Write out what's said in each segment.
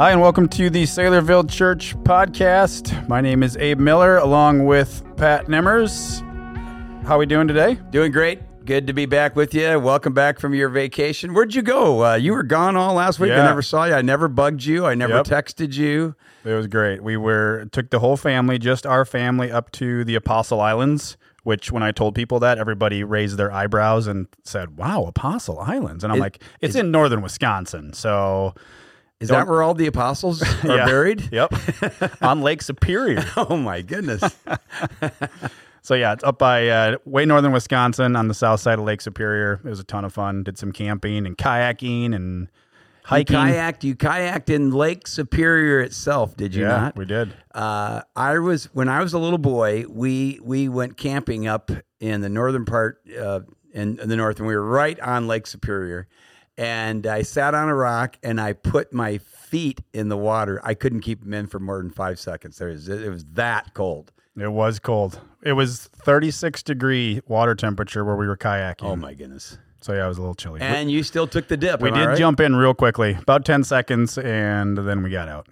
Hi, and welcome to the Saylorville Church podcast. My name is Abe Miller, along with Pat Nemmers. How are we doing today? Doing great. Good to be back with you. Welcome back from your vacation. Where'd you go? Uh, you were gone all last week. Yeah. I never saw you. I never bugged you. I never Yep. texted you. It was great. We were took the whole family, just our family, up to the Apostle Islands. Which, when I told people that, everybody raised their eyebrows and said, "Wow, Apostle Islands!" And I'm like, "It's in northern Wisconsin, so Is Don't- that where all the apostles are Yeah. buried? Yep, on Lake Superior. Oh my goodness. So yeah, it's up by uh, way northern Wisconsin on the south side of Lake Superior. It was a ton of fun. Did some camping and kayaking and hiking. You kayaked. You kayaked in Lake Superior itself. Did you yeah, not? we did. Uh, I was when I was a little boy. We we went camping up in the northern part uh, in, in the north, and we were right on Lake Superior. And I sat on a rock and I put my feet in the water. I couldn't keep them in for more than five seconds. There was it was that cold. It was cold. It was 36 degree water temperature where we were kayaking. Oh my goodness! So yeah, it was a little chilly. And you still took the dip. we did right? jump in real quickly, about 10 seconds, and then we got out.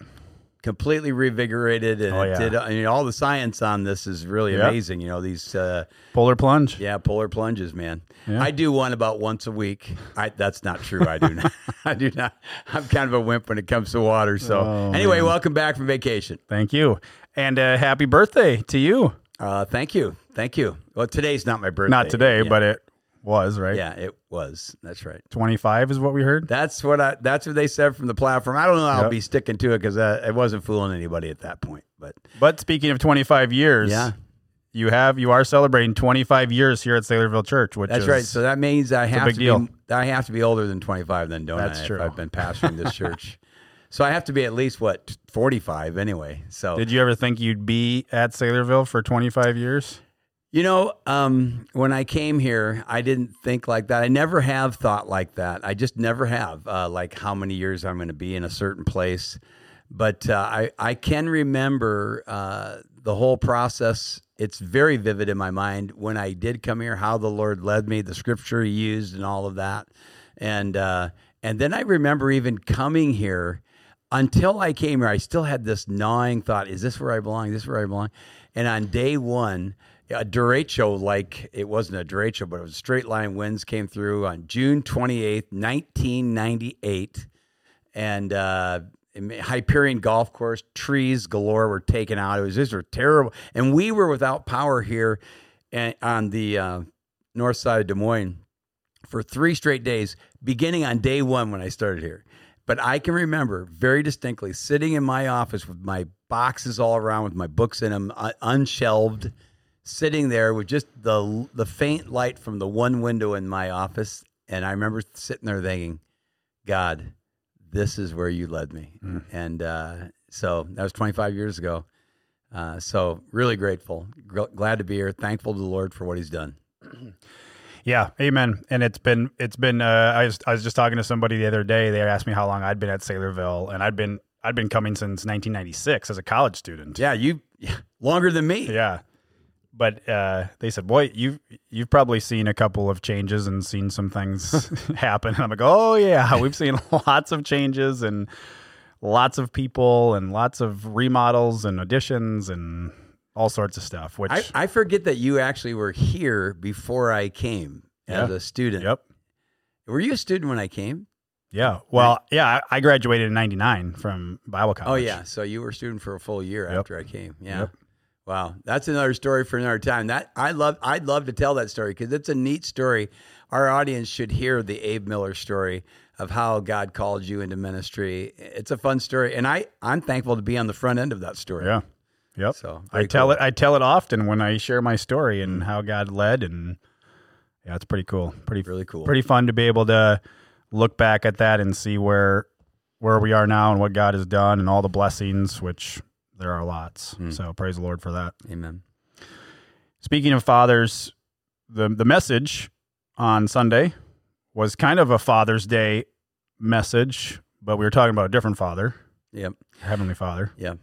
Completely revigorated, and Oh, yeah. did. I mean, all the science on this is really Yeah. amazing. You know these. Uh, Polar plunge. Yeah, polar plunges, man. Yeah. I do one about once a week. I, that's not true. I do not. I do not. I'm kind of a wimp when it comes to water. So Oh, anyway, man. welcome back from vacation. Thank you. And uh, happy birthday to you. Uh, thank you, thank you. Well, today's not my birthday. Not today, yeah. but it was, right? yeah, it was. That's right. 25 is what we heard. That's what I. That's what they said from the platform. I don't know. I'll Yep. be sticking to it because uh, it wasn't fooling anybody at that point. But But speaking of 25 years, yeah, you have you are celebrating 25 years here at Saylorville Church, which that's is right. So that means I have big to deal. be. I have to be older than 25, then, don't That's I? true. If I've been pastoring this church. So I have to be at least what 45 anyway. So Did you ever think you'd be at Saylorville for 25 years? You know, um, when I came here, I didn't think like that. I never have thought like that. I just never have, uh, like how many years I'm going to be in a certain place. But uh, I, I can remember uh, the whole process. It's very vivid in my mind when I did come here, how the Lord led me, the scripture He used, and all of that. And uh, and then I remember even coming here until I came here, I still had this gnawing thought: Is this where I belong? Is this where I belong? And on day one, a derecho, like it wasn't a derecho, but it was straight line winds came through on June twenty eighth, nineteen ninety eight, and uh, Hyperion Golf Course trees galore were taken out. It was these were terrible, and we were without power here, and on the uh, north side of Des Moines for three straight days, beginning on day one when I started here. But I can remember very distinctly sitting in my office with my boxes all around, with my books in them, uh, unshelved, sitting there with just the the faint light from the one window in my office, and I remember sitting there thinking, "God, this is where you led me." And uh, so that was 25 years ago. Uh, so really grateful, Gl- glad to be here, thankful to the Lord for what He's done. Yeah, amen. And it's been it's been. Uh, I was I was just talking to somebody the other day. They asked me how long I'd been at Saylorville, and I'd been I'd been coming since 1996 as a college student. Yeah, you longer than me. Yeah. But uh, they said, "Boy, you've you've probably seen a couple of changes and seen some things happen." And I'm like, "Oh yeah, we've seen lots of changes and lots of people and lots of remodels and additions and all sorts of stuff." Which, I, I forget that you actually were here before I came as Yeah. a student. yep, Were you a student when I came? yeah. Well, yeah, I I graduated in '99 from Bible college. Oh yeah, so you were a student for a full year Yep. after I came. Yeah. Yep. Wow, that's another story for another time. That I love. I'd love to tell that story because it's a neat story. Our audience should hear the Abe Miller story of how God called you into ministry. It's a fun story, and I I'm thankful to be on the front end of that story. yeah, yep. So I tell cool. it. I tell it often when I share my story and how God led, and yeah, it's pretty cool. Pretty Really cool. Pretty fun to be able to look back at that and see where where we are now and what God has done and all the blessings, which there are lots. Hmm. So praise the Lord for that. Amen. Speaking of fathers, the the message on Sunday was kind of a Father's Day message, but we were talking about a different father, Yep. Heavenly Father. Yeah.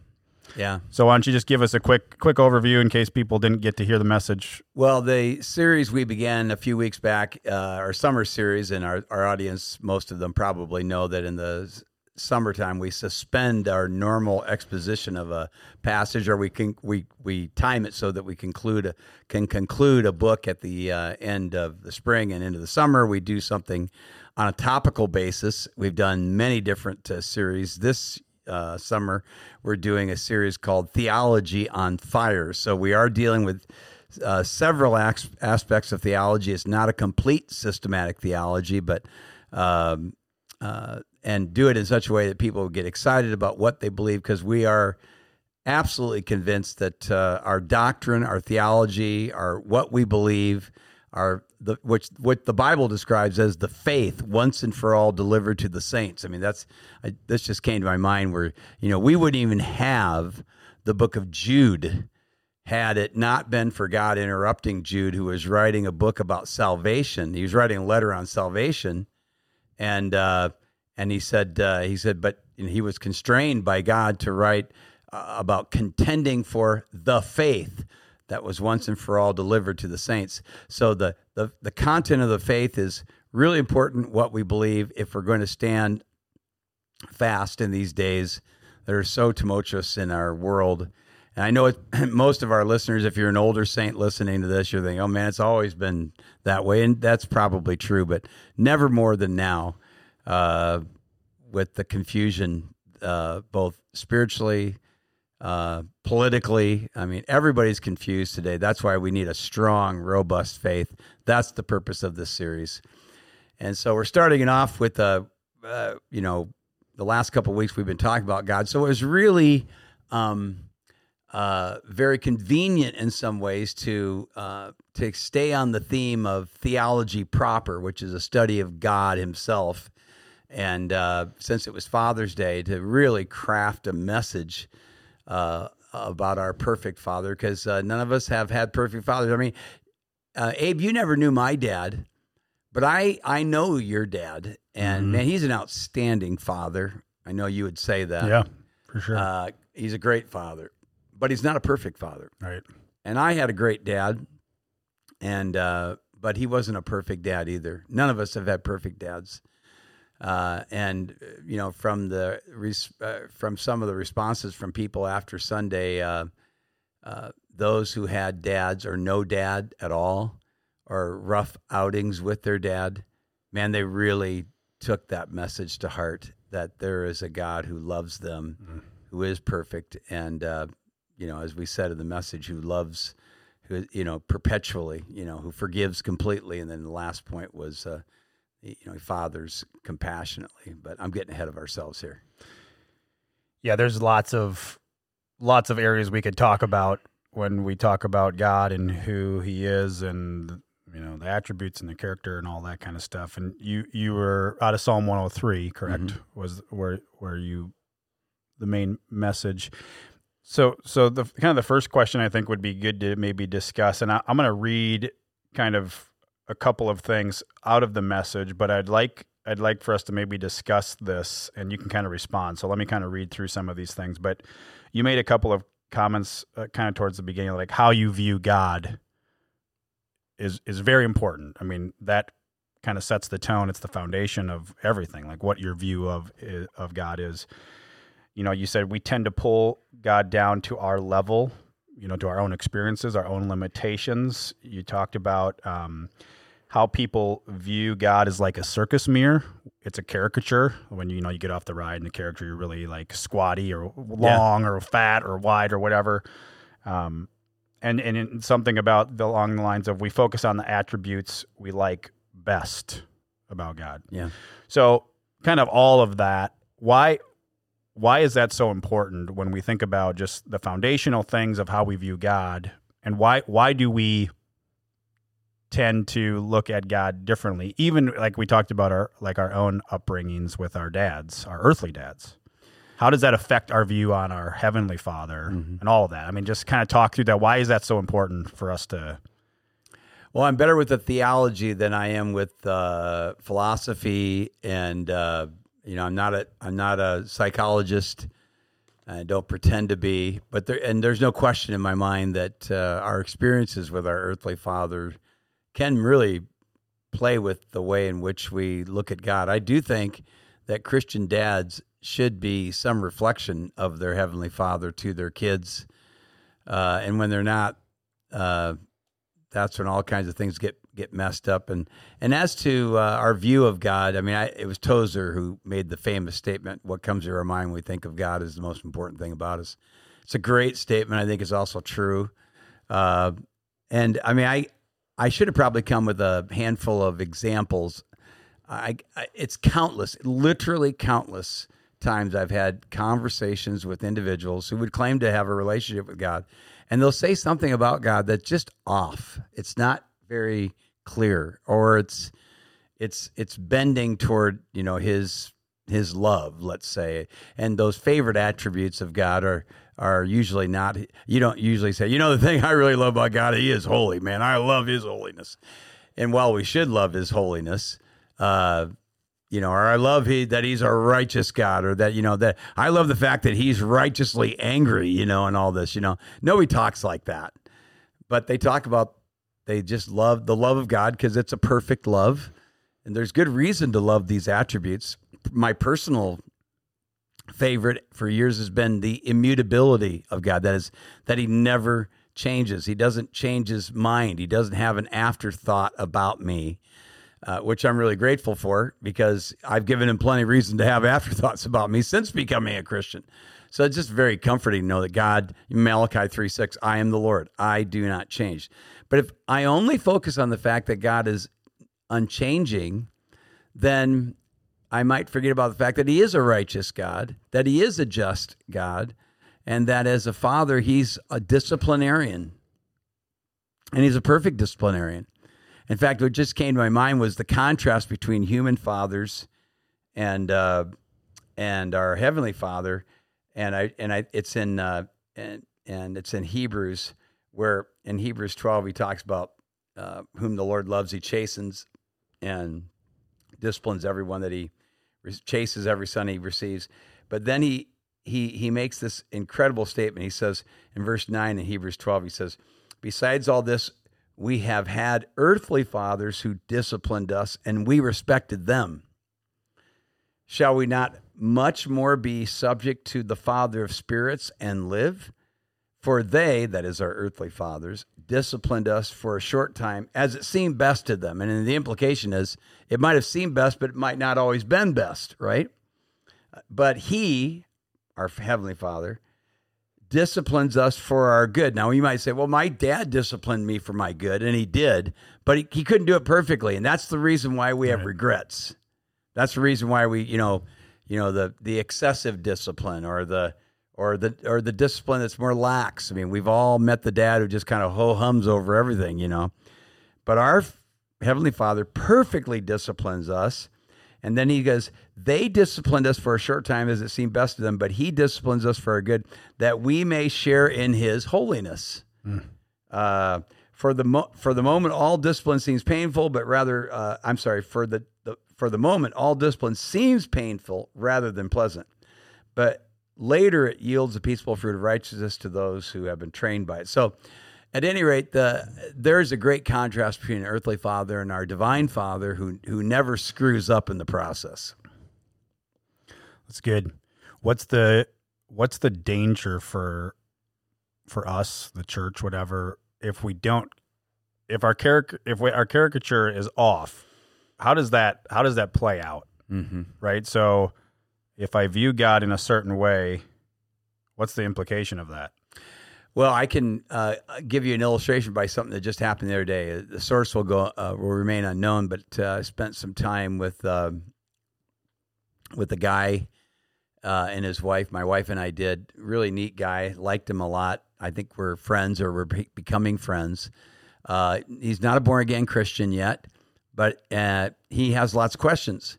Yeah. So why don't you just give us a quick quick overview in case people didn't get to hear the message? Well, the series we began a few weeks back, uh, our summer series, and our, our audience, most of them probably know that in the summertime, we suspend our normal exposition of a passage, or we can we we time it so that we conclude a, can conclude a book at the uh, end of the spring and into the summer. We do something on a topical basis. We've done many different uh, series. This uh, summer, we're doing a series called Theology on Fire. So we are dealing with uh, several as- aspects of theology. It's not a complete systematic theology, but um, uh, and do it in such a way that people get excited about what they believe because we are absolutely convinced that uh, our doctrine, our theology, our what we believe, our the which what the Bible describes as the faith once and for all delivered to the saints. I mean, that's I, this just came to my mind where you know we wouldn't even have the book of Jude had it not been for God interrupting Jude, who was writing a book about salvation. He was writing a letter on salvation, and uh, and he said uh, he said, but he was constrained by God to write uh, about contending for the faith that was once and for all delivered to the saints. So the the the content of the faith is really important. What we believe, if we're going to stand fast in these days that are so tumultuous in our world. And I know it, most of our listeners, if you're an older saint listening to this, you're thinking, "Oh man, it's always been that way," and that's probably true, but never more than now uh, with the confusion, uh, both spiritually, uh, politically. I mean, everybody's confused today. That's why we need a strong, robust faith. That's the purpose of this series. And so we're starting it off with, uh, uh you know, the last couple weeks we've been talking about God. So it was really um, uh, very convenient in some ways to uh, to stay on the theme of theology proper, which is a study of God Himself and uh, since it was Father's Day, to really craft a message uh, about our perfect father, because uh, none of us have had perfect fathers. I mean, uh, Abe, you never knew my dad, but I I know your dad, and mm-hmm. man, he's an outstanding father. I know you would say that. Yeah, for sure. Uh, he's a great father, but he's not a perfect father. Right. And I had a great dad, and uh, but he wasn't a perfect dad either. None of us have had perfect dads. Uh, and uh, you know from the uh, from some of the responses from people after Sunday, uh, uh, those who had dads or no dad at all, or rough outings with their dad, man, they really took that message to heart that there is a God who loves them, mm-hmm. who is perfect, and uh, you know, as we said in the message, who loves, who you know, perpetually, you know, who forgives completely, and then the last point was you know, he fathers compassionately. But I'm getting ahead of ourselves here. Yeah, there's lots of lots of areas we could talk about when we talk about God and who He is, and you know the attributes and the character and all that kind of stuff. And you you were out of Psalm 103, correct? Mm-hmm. Was where where you the main message. So so the kind of the first question I think would be good to maybe discuss, and I, I'm going to read kind of a couple of things out of the message, but I'd like I'd like for us to maybe discuss this, and you can kind of respond. So let me kind of read through some of these things. But you made a couple of comments, uh, kind of towards the beginning, like how you view God is is very important. I mean that kind of sets the tone. It's the foundation of everything. Like what your view of of God is. You know, you said we tend to pull God down to our level you know to our own experiences, our own limitations. You talked about um, how people view God as like a circus mirror. It's a caricature. When you know you get off the ride and the character you're really like squatty or long yeah. or fat or wide or whatever. Um, and and something about the, along the lines of we focus on the attributes we like best about God. Yeah. So kind of all of that. Why why is that so important when we think about just the foundational things of how we view God? And why why do we tend to look at God differently? Even like we talked about our like our own upbringings with our dads our earthly dads. How does that affect our view on our heavenly father mm-hmm. and all of that? I mean just kind of talk through that. Why is that so important for us to well i'm better with the theology than i am with uh, philosophy and uh, you know, I'm not a I'm not a psychologist. I don't pretend to be, but there and there's no question in my mind that uh, our experiences with our earthly father can really play with the way in which we look at God. I do think that Christian dads should be some reflection of their heavenly Father to their kids, uh, and when they're not, uh, that's when all kinds of things get get messed up. And and as to uh, our view of God, I mean, I, it was Tozer who made the famous statement, "What comes to our mind when we think of God is the most important thing about us." It's a great statement. I think it's also true. Uh, and I mean, I I should have probably come with a handful of examples. I, I it's countless, literally countless times I've had conversations with individuals who would claim to have a relationship with God, and they'll say something about God that's just off. It's not very clear, or it's it's it's bending toward you know his his love, let's say, and those favorite attributes of God are are usually not. You don't usually say, you know, the thing I really love about God, He is holy, man. I love His holiness, and while we should love His holiness, uh, you know, or I love he, that He's a righteous God, or that you know that I love the fact that He's righteously angry, you know, and all this. You know, nobody talks like that, but they talk about they just love the love of God because it's a perfect love. And there's good reason to love these attributes. My personal favorite for years has been the immutability of God. That is, that He never changes. He doesn't change His mind. He doesn't have an afterthought about me, uh, which I'm really grateful for because I've given Him plenty of reason to have afterthoughts about me since becoming a Christian. So it's just very comforting to know that God, Malachi 3 6, I am the Lord. I do not change. But if I only focus on the fact that God is unchanging, then I might forget about the fact that He is a righteous God, that He is a just God, and that as a father, He's a disciplinarian. And He's a perfect disciplinarian. In fact, what just came to my mind was the contrast between human fathers and uh, and our heavenly Father, and I and I it's in uh, and and it's in Hebrews where in Hebrews 12 he talks about uh, whom the Lord loves, he chastens and disciplines everyone that he chases every son he receives. But then he he he makes this incredible statement. He says in verse 9 in Hebrews 12, he says, Besides all this, we have had earthly fathers who disciplined us, and we respected them. Shall we not much more be subject to the Father of spirits and live? For they, that is our earthly fathers, disciplined us for a short time as it seemed best to them. And the implication is it might have seemed best, but it might not always been best, right? But he, our heavenly father, disciplines us for our good. Now you might say, well, my dad disciplined me for my good, and he did, but he, he couldn't do it perfectly. And that's the reason why we have regrets. That's the reason why we, you know, you know, the the excessive discipline or the or the or the discipline that's more lax. I mean, we've all met the dad who just kind of ho hums over everything, you know. But our heavenly Father perfectly disciplines us, and then he goes, "They disciplined us for a short time as it seemed best to them, but he disciplines us for our good, that we may share in his holiness." Mm. Uh, for the mo- for the moment, all discipline seems painful, but rather, uh, I'm sorry, for the, the for the moment, all discipline seems painful rather than pleasant. But Later, it yields a peaceful fruit of righteousness to those who have been trained by it. So, at any rate, the, there's a great contrast between an earthly father and our divine father who, who never screws up in the process. That's good. What's the what's the danger for for us, the church, whatever, if we don't if our caric- if we, our caricature is off, how does that how does that play out? Mm-hmm. Right. So if I view God in a certain way, what's the implication of that? Well, I can uh, give you an illustration by something that just happened the other day. The source will go uh, will remain unknown, but uh, I spent some time with um, with a guy uh, and his wife. My wife and I did really neat guy. Liked him a lot. I think we're friends or we're be- becoming friends. Uh, he's not a born again Christian yet, but uh, he has lots of questions.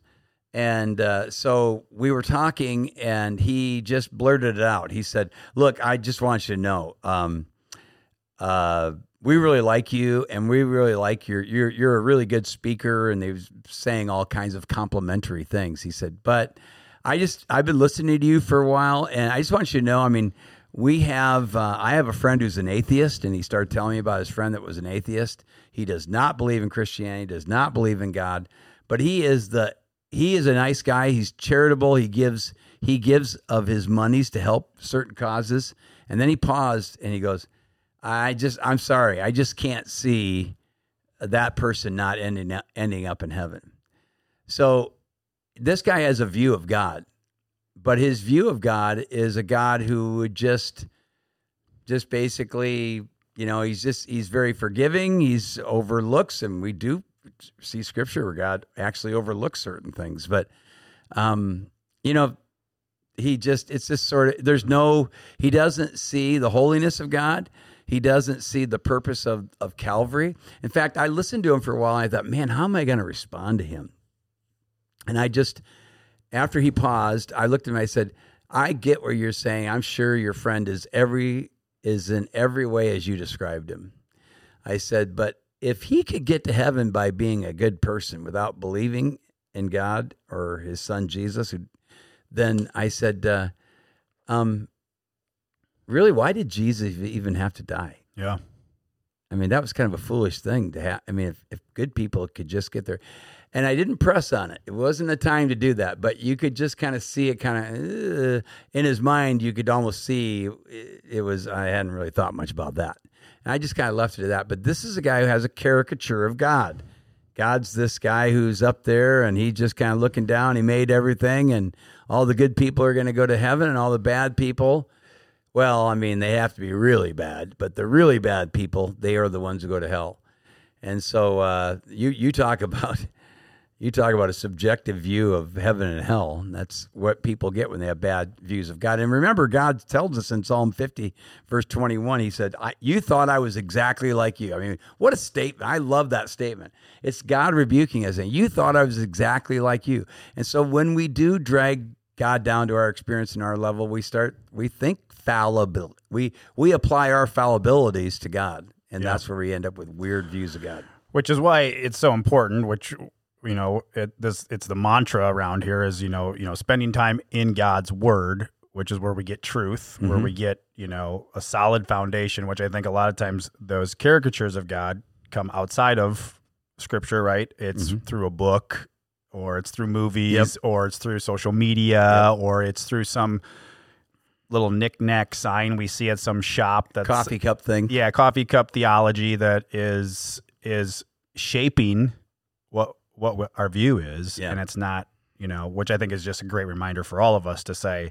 And uh, so we were talking, and he just blurted it out. He said, "Look, I just want you to know, um, uh, we really like you, and we really like your you're you're a really good speaker." And he was saying all kinds of complimentary things. He said, "But I just I've been listening to you for a while, and I just want you to know, I mean." we have uh, i have a friend who's an atheist and he started telling me about his friend that was an atheist he does not believe in christianity does not believe in god but he is the he is a nice guy. He's charitable. He gives he gives of his monies to help certain causes. And then he paused and he goes, I just, I'm sorry. I just can't see that person not ending ending up in heaven. So this guy has a view of God, but his view of God is a God who would just, just basically, you know, he's just, he's very forgiving. He's overlooks, and we do see scripture where God actually overlooks certain things, but, um, you know, he just, it's just sort of, there's no, he doesn't see the holiness of God. He doesn't see the purpose of, of Calvary. In fact, I listened to him for a while. I thought, man, how am I going to respond to him? And I just, after he paused, I looked at him. I said, "I get what you're saying. I'm sure your friend is every is in every way as you described him." I said, "But if he could get to heaven by being a good person without believing in God or His Son Jesus, then I said, uh, um, really, why did Jesus even have to die?" Yeah. I mean, that was kind of a foolish thing to have. I mean, if, if good people could just get there, and I didn't press on it. It wasn't the time to do that, but you could just kind of see it kind of uh, in his mind. You could almost see it, it was, I hadn't really thought much about that. And I just kind of left it at that. But this is a guy who has a caricature of God. God's this guy who's up there and he just kind of looking down. He made everything, and all the good people are going to go to heaven, and all the bad people, well, I mean, they have to be really bad, but the really bad people, they are the ones who go to hell. And so uh, you you talk about you talk about a subjective view of heaven and hell. That's what people get when they have bad views of God. And remember, God tells us in Psalm 50, verse 21, He said, You thought I was exactly like you. I mean, what a statement. I love that statement. It's God rebuking us, and you thought I was exactly like you. And so when we do drag God down to our experience and our level, we start, we think fallibility. We, we apply our fallibilities to God, and yeah. that's where we end up with weird views of God. Which is why it's so important, which you know it, this it's the mantra around here is you know you know spending time in God's word which is where we get truth mm-hmm. where we get you know a solid foundation which I think a lot of times those caricatures of God come outside of scripture right it's mm-hmm. through a book or it's through movies yep. or it's through social media yep. or it's through some little knickknack sign we see at some shop that's coffee cup thing yeah coffee cup theology that is is shaping what our view is, yeah. and it's not you know, which I think is just a great reminder for all of us to say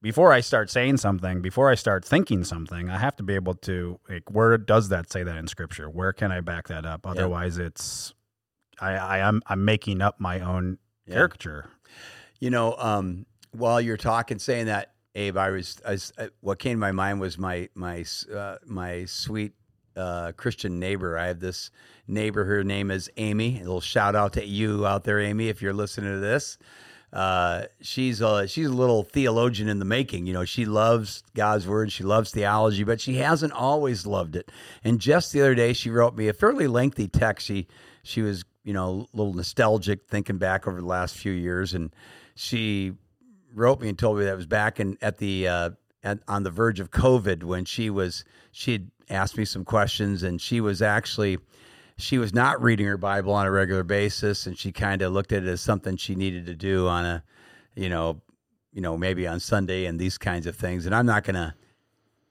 before I start saying something, before I start thinking something, I have to be able to like where does that say that in scripture? Where can I back that up? Otherwise, it's I, I am I'm making up my own yeah. caricature. You know, um, while you're talking, saying that, Abe, I was, I was uh, what came to my mind was my my uh, my sweet uh, Christian neighbor. I have this neighbor. Her name is Amy. A little shout out to you out there, Amy, if you're listening to this. Uh, she's a she's a little theologian in the making. You know, she loves God's word. She loves theology, but she hasn't always loved it. And just the other day, she wrote me a fairly lengthy text. She she was you know a little nostalgic, thinking back over the last few years, and she wrote me and told me that was back in at the uh, at, on the verge of COVID when she was she had asked me some questions and she was actually she was not reading her Bible on a regular basis and she kind of looked at it as something she needed to do on a you know you know maybe on Sunday and these kinds of things and I'm not going to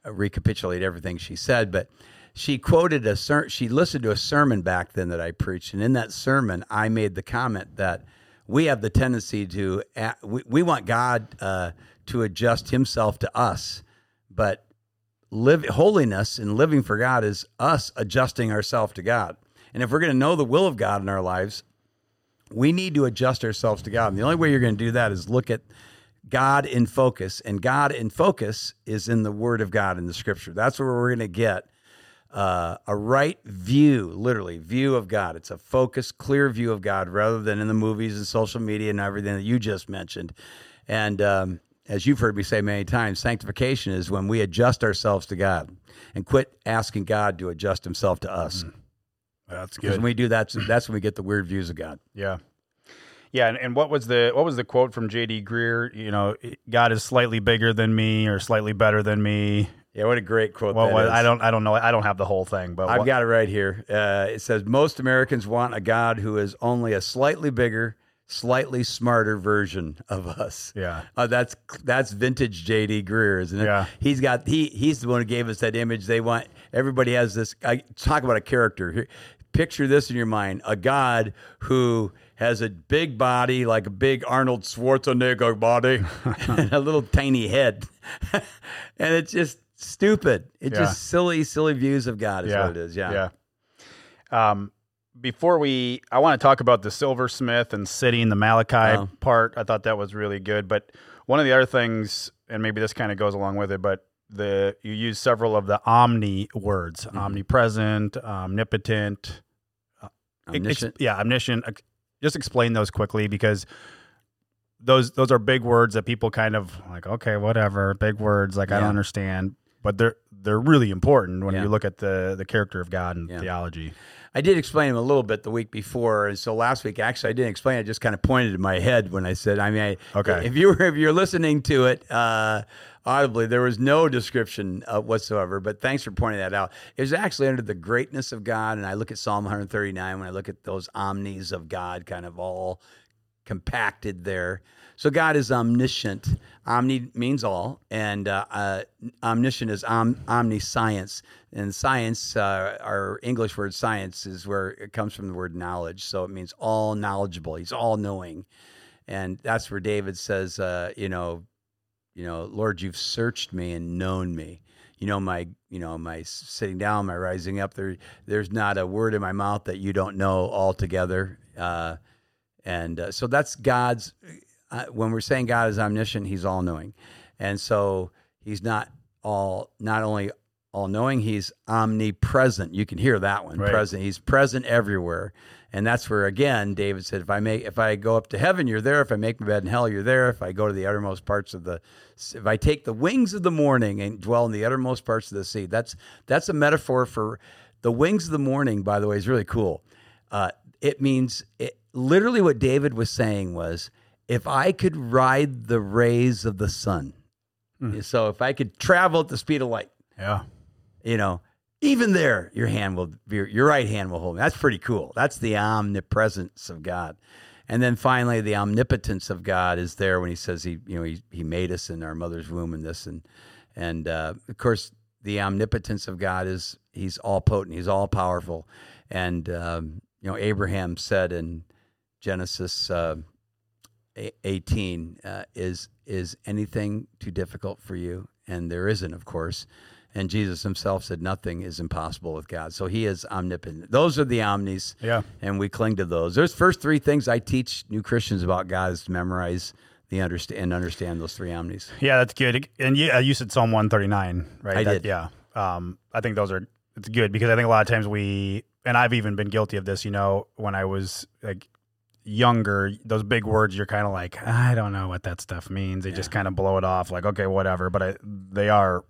recapitulate everything she said but she quoted a ser- she listened to a sermon back then that I preached and in that sermon I made the comment that we have the tendency to we, we want God uh, to adjust himself to us. But live holiness and living for God is us adjusting ourselves to God. And if we're going to know the will of God in our lives, we need to adjust ourselves to God. And the only way you're going to do that is look at God in focus. And God in focus is in the Word of God in the Scripture. That's where we're going to get uh, a right view, literally, view of God. It's a focused, clear view of God rather than in the movies and social media and everything that you just mentioned. And um, as you've heard me say many times, sanctification is when we adjust ourselves to God and quit asking God to adjust Himself to us. Mm. That's good. When we do that, that's when we get the weird views of God. Yeah, yeah. And, and what was the what was the quote from J.D. Greear? You know, God is slightly bigger than me or slightly better than me. Yeah, what a great quote. Well, I don't, I don't know. I don't have the whole thing, but I've what? got it right here. Uh, it says most Americans want a God who is only a slightly bigger, slightly smarter version of us. Yeah. Uh, that's that's vintage JD Greear, isn't it? Yeah. He's got he he's the one who gave us that image. They want everybody has this. I talk about a character. Here, Picture this in your mind: a God who has a big body, like a big Arnold Schwarzenegger body, and a little tiny head, and it's just stupid. It's Yeah. just silly, silly views of God is what it is. Yeah. Yeah. Um, before we, I want to talk about the silversmith and sitting the Malachi Oh. part. I thought that was really good. But one of the other things, and maybe this kind of goes along with it, but the you use several of the omni words: Mm-hmm. omnipresent, omnipotent, ex- Omniscient. yeah, omniscient. Just explain those quickly because those those are big words that people kind of like. Okay, whatever, big words. Like I don't understand, but they're they're really important when Yeah. you look at the the character of God and Yeah. theology. I did explain him a little bit the week before, and so last week actually I didn't explain. it. I just kind of pointed in my head when I said. I mean, I, Okay. If you were if you're listening to it uh, audibly, there was no description uh, whatsoever. But thanks for pointing that out. It was actually under the greatness of God, and I look at Psalm 139 when I look at those omnis of God, kind of all compacted there. So God is omniscient. Omni means all, and uh, uh, omniscient is om- omniscience. And science, uh, our English word science, is where it comes from the word knowledge. So it means all knowledgeable. He's all knowing, and that's where David says, uh, you know, you know, Lord, you've searched me and known me. You know my, you know my sitting down, my rising up. There, there's not a word in my mouth that you don't know altogether. Uh, and uh, so that's God's. Uh, when we're saying God is omniscient, He's all knowing, and so He's not all not only all knowing, He's omnipresent. You can hear that one Right. present. He's present everywhere, and that's where again David said, "If I make if I go up to heaven, you're there. If I make my bed in hell, you're there. If I go to the uttermost parts of the if I take the wings of the morning and dwell in the uttermost parts of the sea." That's that's a metaphor for the wings of the morning. By the way, is really cool. Uh, it means it, literally what David was saying was, if I could ride the rays of the sun, so if I could travel at the speed of light, Yeah. you know, even there, your hand will, your, your right hand will hold me. That's pretty cool. That's the omnipresence of God. And then finally, the omnipotence of God is there when He says He, you know, He, he made us in our mother's womb and this and and uh, of course the omnipotence of God is He's all potent, He's all powerful, and um, you know Abraham said in Genesis uh, a- eighteen, uh, is is anything too difficult for you? And there isn't, of course. And Jesus himself said, Nothing is impossible with God. So he is omnipotent. Those are the omnis. Yeah. And we cling to those. There's first three things I teach new Christians about God is to memorize the understand and understand those three omnis. Yeah, that's good. And yeah, you said Psalm 139, right? I That- did. Yeah. Um, I think those are, it's good because I think a lot of times we, and I've even been guilty of this, you know, when I was like younger, those big words, you're kind of like, I don't know what that stuff means. They just kind of blow it off like, okay, whatever. But I, they are,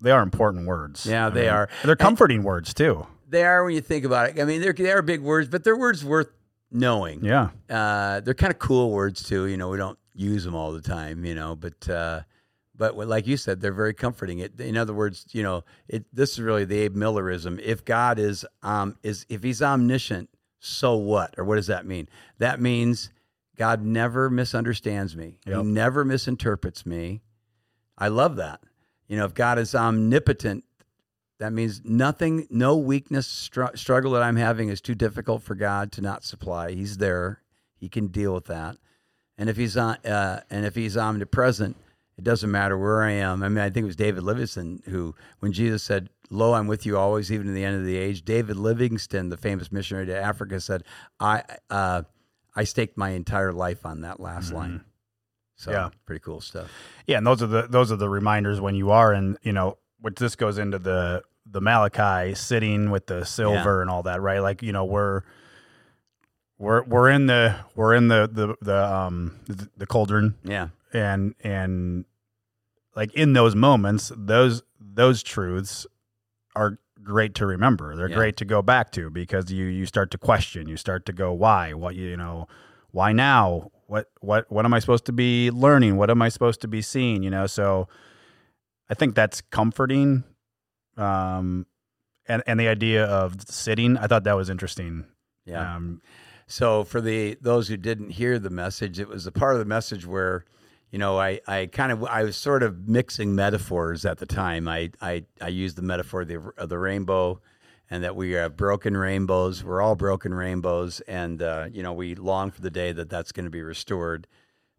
they are important words. Yeah, I they mean, are. They're comforting words too. They are when you think about it. I mean, they're, they are big words, but they're words worth knowing. Yeah. Uh, they're kind of cool words too. You know, we don't use them all the time. You know, but uh, but like you said, they're very comforting. It, in other words, you know, it. This is really the Abe Millerism. If God is um is if He's omniscient, so what? Or what does that mean? That means God never misunderstands me. Yep. He never misinterprets me. I love that. You know, if God is omnipotent, that means nothing, no weakness, str- struggle that I'm having is too difficult for God to not supply. He's there; He can deal with that. And if He's on, uh, and if He's omnipresent, it doesn't matter where I am. I mean, I think it was David Livingstone who, when Jesus said, "Lo, I'm with you always, even to the end of the age," David Livingstone, the famous missionary to Africa, said, "I, uh, I staked my entire life on that last line." So, Yeah. pretty cool stuff. Yeah, and those are the those are the reminders when you are in, you know, which this goes into the the Malachi sitting with the silver and all that, right? Like, you know, we're we're we're in the we're in the the the um the, the cauldron Yeah, and and like in those moments, those those truths are great to remember. They're Yeah. great to go back to because you you start to question, you start to go why, what you know, why now? What what what am I supposed to be learning? What am I supposed to be seeing, you know? So I think that's comforting. Um and and the idea of sitting, I thought that was interesting. yeah. Um So for the those who didn't hear the message, it was a part of the message where, you know, I, I kind of I was sort of mixing metaphors at the time. I I, I used the metaphor of the, of the rainbow, and that we have broken rainbows. We're all broken rainbows, and uh, you know we long for the day that that's going to be restored.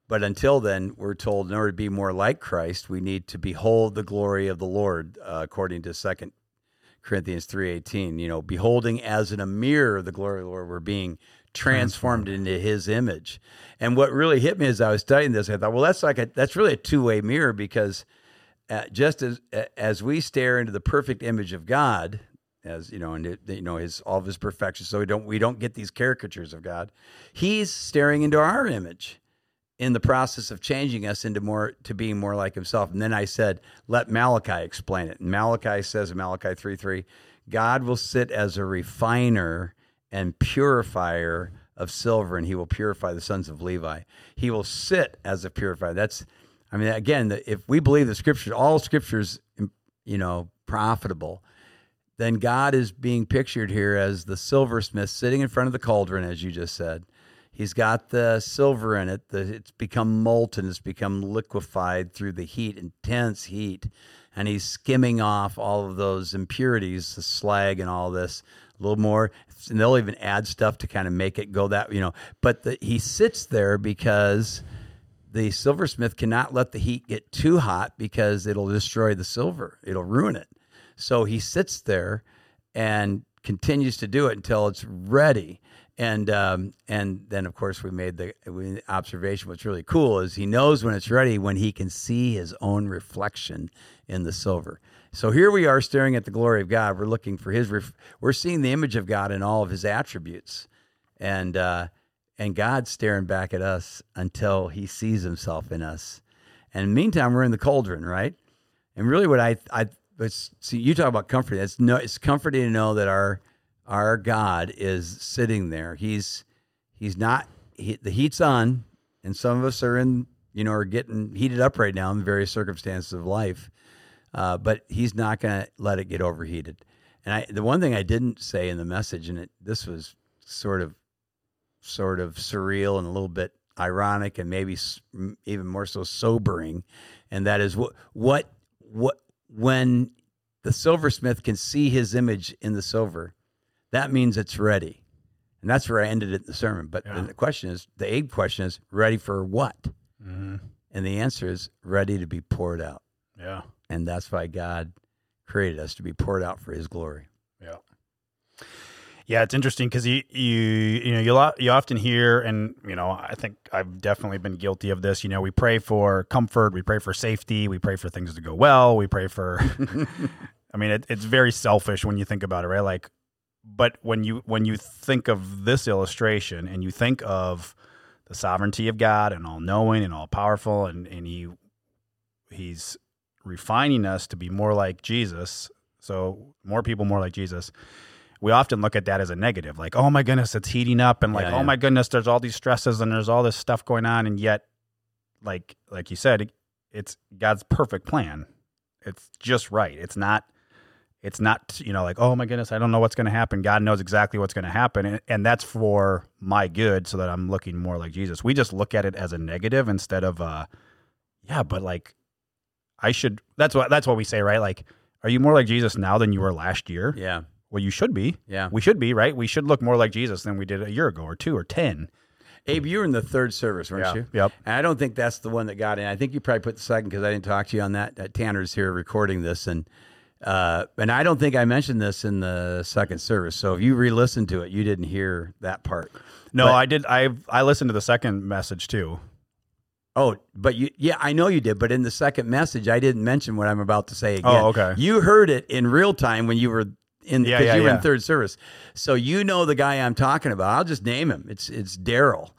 But until then, we're told in order to be more like Christ, we need to behold the glory of the Lord, uh, according to Second Corinthians three eighteen. You know, beholding as in a mirror the glory of the Lord, we're being transformed into His image. And what really hit me as I was studying this, I thought, well, that's like a that's really a two way mirror because uh, just as as we stare into the perfect image of God, as you know, and it, you know his all of his perfection, so we don't we don't get these caricatures of God. He's staring into our image in the process of changing us into more to being more like himself. And then I said, let Malachi explain it. And Malachi says in Malachi 3 3, God will sit as a refiner and purifier of silver, and he will purify the sons of Levi. He will sit as a purifier. That's, I mean, again, if we believe the scriptures, all scriptures, you know, profitable, then God is being pictured here as the silversmith sitting in front of the cauldron, as you just said He's got the silver in it. The, it's become molten. It's become liquefied through the heat, intense heat. And he's skimming off all of those impurities, the slag and all this, a little more. And they'll even add stuff to kind of make it go that, you know. But the, he sits there because the silversmith cannot let the heat get too hot because it'll destroy the silver, it'll ruin it. So he sits there and continues to do it until it's ready and um, and then of course we made the, we, observation. What's really cool is he knows when it's ready when he can see his own reflection in the silver. So here we are staring at the glory of God. We're looking for his. Ref- we're seeing the image of God in all of his attributes, and uh, and God's staring back at us until He sees Himself in us. And meantime, we're in the cauldron, right? And really, what I I see you talk about comfort. It's no, it's comforting to know that our our God is sitting there. He's he's not he, the heat's on, and some of us are in you know are getting heated up right now in various circumstances of life. Uh, but he's not going to let it get overheated. And I, the one thing I didn't say in the message, and it, this was sort of, sort of surreal and a little bit ironic, and maybe even more so sobering, and that is what, what, what, when the silversmith can see his image in the silver, that means it's ready. And that's where I ended it in the sermon. But yeah. the question is the aid question is ready for what? Mm-hmm. And the answer is ready to be poured out. Yeah. And that's why God created us to be poured out for his glory. Yeah. Yeah, it's interesting because you you you know you you often hear, and you know I think I've definitely been guilty of this. You know, we pray for comfort, we pray for safety, we pray for things to go well, we pray for. I mean, it, it's very selfish when you think about it, right? Like, but when you when you think of this illustration and you think of the sovereignty of God and all knowing and all powerful and and he he's refining us to be more like Jesus so more people more like Jesus we often look at that as a negative like oh my goodness it's heating up and like yeah, yeah. oh my goodness there's all these stresses and there's all this stuff going on and yet like like you said it's God's perfect plan it's just right it's not it's not, you know, like, oh my goodness, I don't know what's going to happen. God knows exactly what's going to happen. And, and, that's for my good so that I'm looking more like Jesus. We just look at it as a negative instead of, uh, yeah, but like, I should, that's what, that's what we say, right? Like, are you more like Jesus now than you were last year? Yeah. Well, you should be. Yeah. We should be, right? We should look more like Jesus than we did a year ago or two or 10. Abe, you were in the third service, weren't yeah. you? Yep. And I don't think that's the one that got in. I think you probably put the second because I didn't talk to you on that. Uh, Tanner's here recording this, and uh, and I don't think I mentioned this in the second service. So if you re-listened to it, you didn't hear that part. No, but, I did. I I listened to the second message too. Oh, but you, yeah, I know you did. But in the second message, I didn't mention what I'm about to say again. Oh, okay. You heard it in real time when you were in, yeah, yeah, you were in third service. So you know the guy I'm talking about. I'll just name him. It's it's Daryl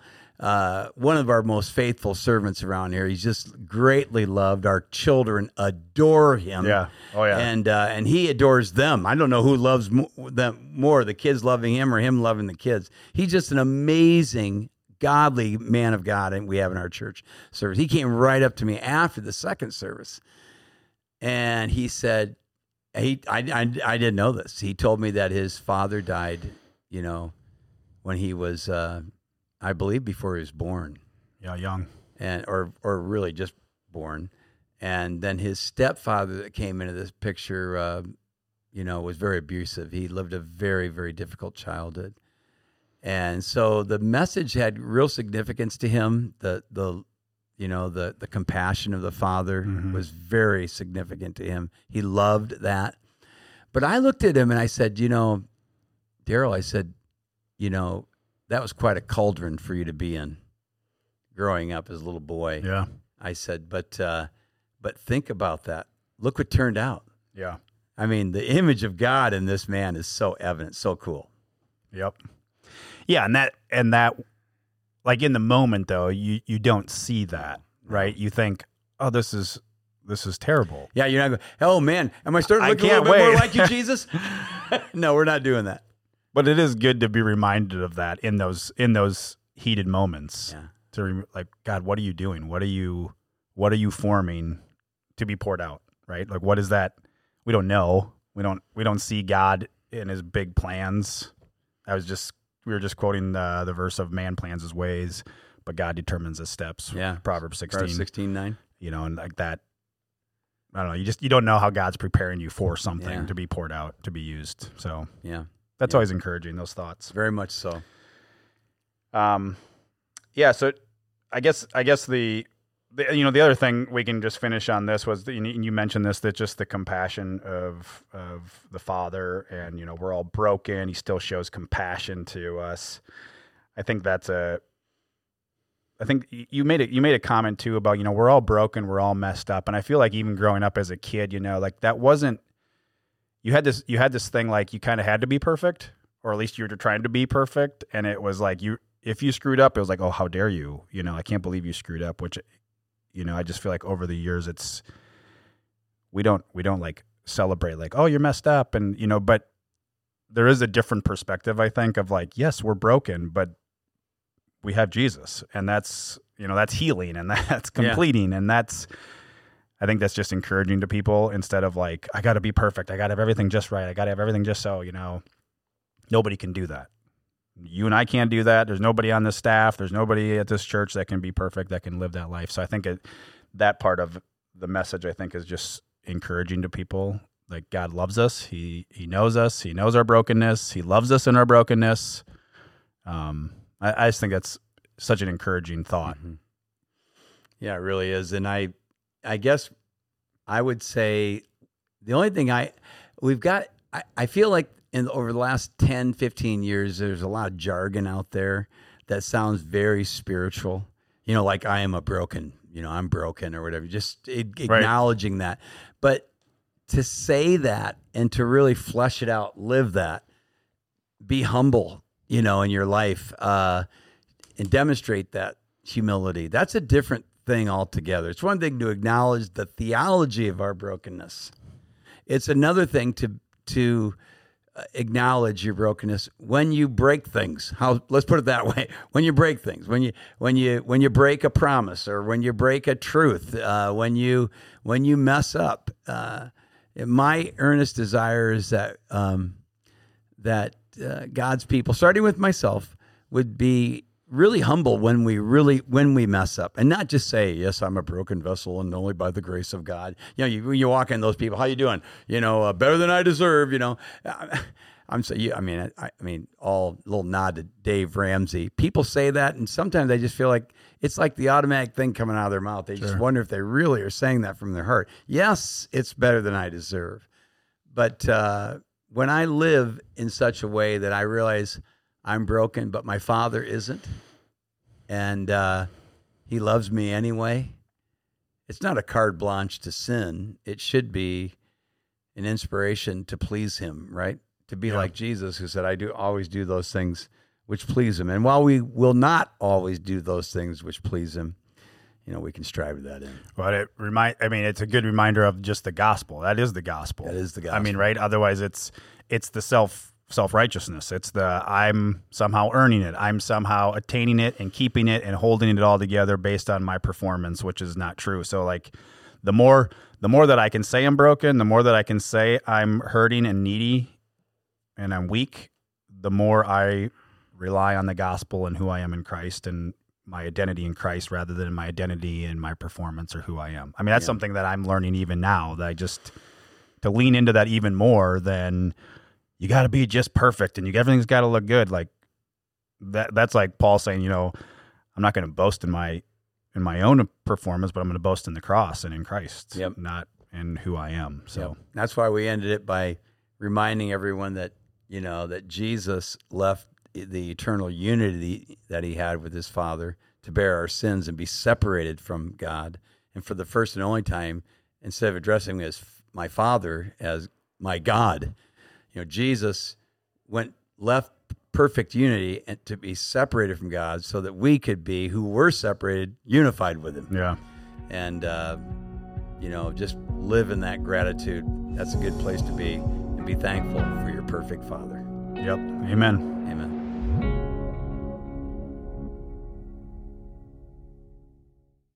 uh, one of our most faithful servants around here. He's just greatly loved. Our children adore him. Yeah. Oh yeah. And uh, and he adores them. I don't know who loves mo- them more, the kids loving him or him loving the kids. He's just an amazing, godly man of God, and we have in our church service. He came right up to me after the second service, and he said, "He, I, I, I didn't know this. He told me that his father died, you know." when he was, uh, I believe, before he was born, Yeah, young. and or or really just born. And then his stepfather that came into this picture, uh, you know, was very abusive. He lived a very very difficult childhood, and so the message had real significance to him. The the you know the the compassion of the father Mhm. was very significant to him. He loved that. But I looked at him and I said, you know, Daryl, I said, you know, that was quite a cauldron for you to be in growing up as a little boy. Yeah. I said, but uh, but think about that. Look what turned out. Yeah. I mean, the image of God in this man is so evident, so cool. Yep. Yeah, and that and that like in the moment though, you you don't see that, right? You think, "Oh, this is this is terrible." Yeah, you're not going, oh man, am I starting to look a little can't bit more like you, Jesus? no, we're not doing that. But it is good to be reminded of that in those in those heated moments. Yeah. To rem- like, God, what are you doing? What are you what are you forming to be poured out, right? Like what is that? We don't know. We don't we don't see God in his big plans. I was just we were just quoting the the verse of man plans his ways, but God determines his steps. Yeah. Proverbs 16. Proverbs 16, 9. you know, and like that. I don't know. You just you don't know how God's preparing you for something Yeah. to be poured out, to be used. So Yeah, that's Yeah. always encouraging. Those thoughts. very much so. Um, yeah. So I guess I guess the, the you know the other thing we can just finish on this was you, you mentioned this that just the compassion of of the father and you know we're all broken. He still shows compassion to us. I think that's a. I think you made it. You made a comment too about you know we're all broken, we're all messed up, and I feel like even growing up as a kid, you know, like that wasn't. You had this. You had this thing like you kind of had to be perfect, or at least you were trying to be perfect, and it was like you if you screwed up, it was like, oh, how dare you? You know, I can't believe you screwed up. Which, you know, I just feel like over the years, it's we don't we don't like celebrate like, oh, you're messed up, and you know, but there is a different perspective, I think, of like, yes, we're broken, but we have Jesus, and that's you know that's healing, and that's Yeah. completing, and that's. I think that's just encouraging to people instead of like, I got to be perfect. I got to have everything just right. I got to have everything just so, you know, nobody can do that you and I can't do that. There's nobody on the staff. There's nobody at this church that can be perfect, that can live that life. So I think it, that part of the message, I think, is just encouraging to people. Like God loves us. He He knows us. He knows our brokenness. He loves us in our brokenness. Um, I, I just think that's such an encouraging thought. Mhm. Yeah, it really is. And I I guess I would say the only thing I we've got I, I feel like in over the last 10, 15 years there's a lot of jargon out there that sounds very spiritual. You know, like I am a broken, you know, I'm broken or whatever. Just acknowledging that. But to say that and to really flesh it out, live that, be humble, you know, in your life, uh, and demonstrate that humility. That's a different thing altogether. It's one thing to acknowledge the theology of our brokenness. It's another thing to to acknowledge your brokenness when you break things. How let's put it that way. When you break things, when you when you when you break a promise or when you break a truth, uh, when you when you mess up. Uh, my earnest desire is that um, that uh, God's people, starting with myself, would be really humble when we really when we mess up, and not just say, "Yes, I'm a broken vessel, and only by the grace of God." You know, you, you walk in, those people, how you doing? You know, uh, better than I deserve. You know, I'm so. You, I mean, I, I mean, all little nod to Dave Ramsey. People say that, and sometimes I just feel like it's like the automatic thing coming out of their mouth. They just wonder if they really are saying that from their heart. Yes, it's better than I deserve, but. uh when I live in such a way that I realize I'm broken, but my father isn't, and uh, he loves me anyway, it's not a carte blanche to sin. It should be an inspiration to please him, right? To be Yeah. like Jesus, who said, I do always do those things which please him. And while we will not always do those things which please him, you know, we can strive to that end. But it remind I mean, it's a good reminder of just the gospel. That is the gospel. That is the gospel. I mean, right? Otherwise it's it's the self self righteousness. It's the I'm somehow earning it. I'm somehow attaining it and keeping it and holding it all together based on my performance, which is not true. So like the more the more that I can say I'm broken, the more that I can say I'm hurting and needy and I'm weak, the more I rely on the gospel and who I am in Christ and my identity in Christ rather than my identity in my performance or who I am. I mean, that's Yeah. something that I'm learning even now that I just to lean into that even more than you got to be just perfect and you everything's got to look good. Like that that's like Paul saying, you know, I'm not going to boast in my in my own performance, but I'm going to boast in the cross and in Christ, Yep. not in who I am. So Yep. that's why we ended it by reminding everyone that you know that Jesus left the eternal unity that he had with his Father to bear our sins and be separated from God, and for the first and only time, instead of addressing him as my Father as my God, you know, Jesus went left perfect unity and to be separated from God, so that we could be who were separated, unified with Him yeah. and uh, you know just live in that gratitude that's a good place to be and be thankful for your perfect father Yep. Amen. amen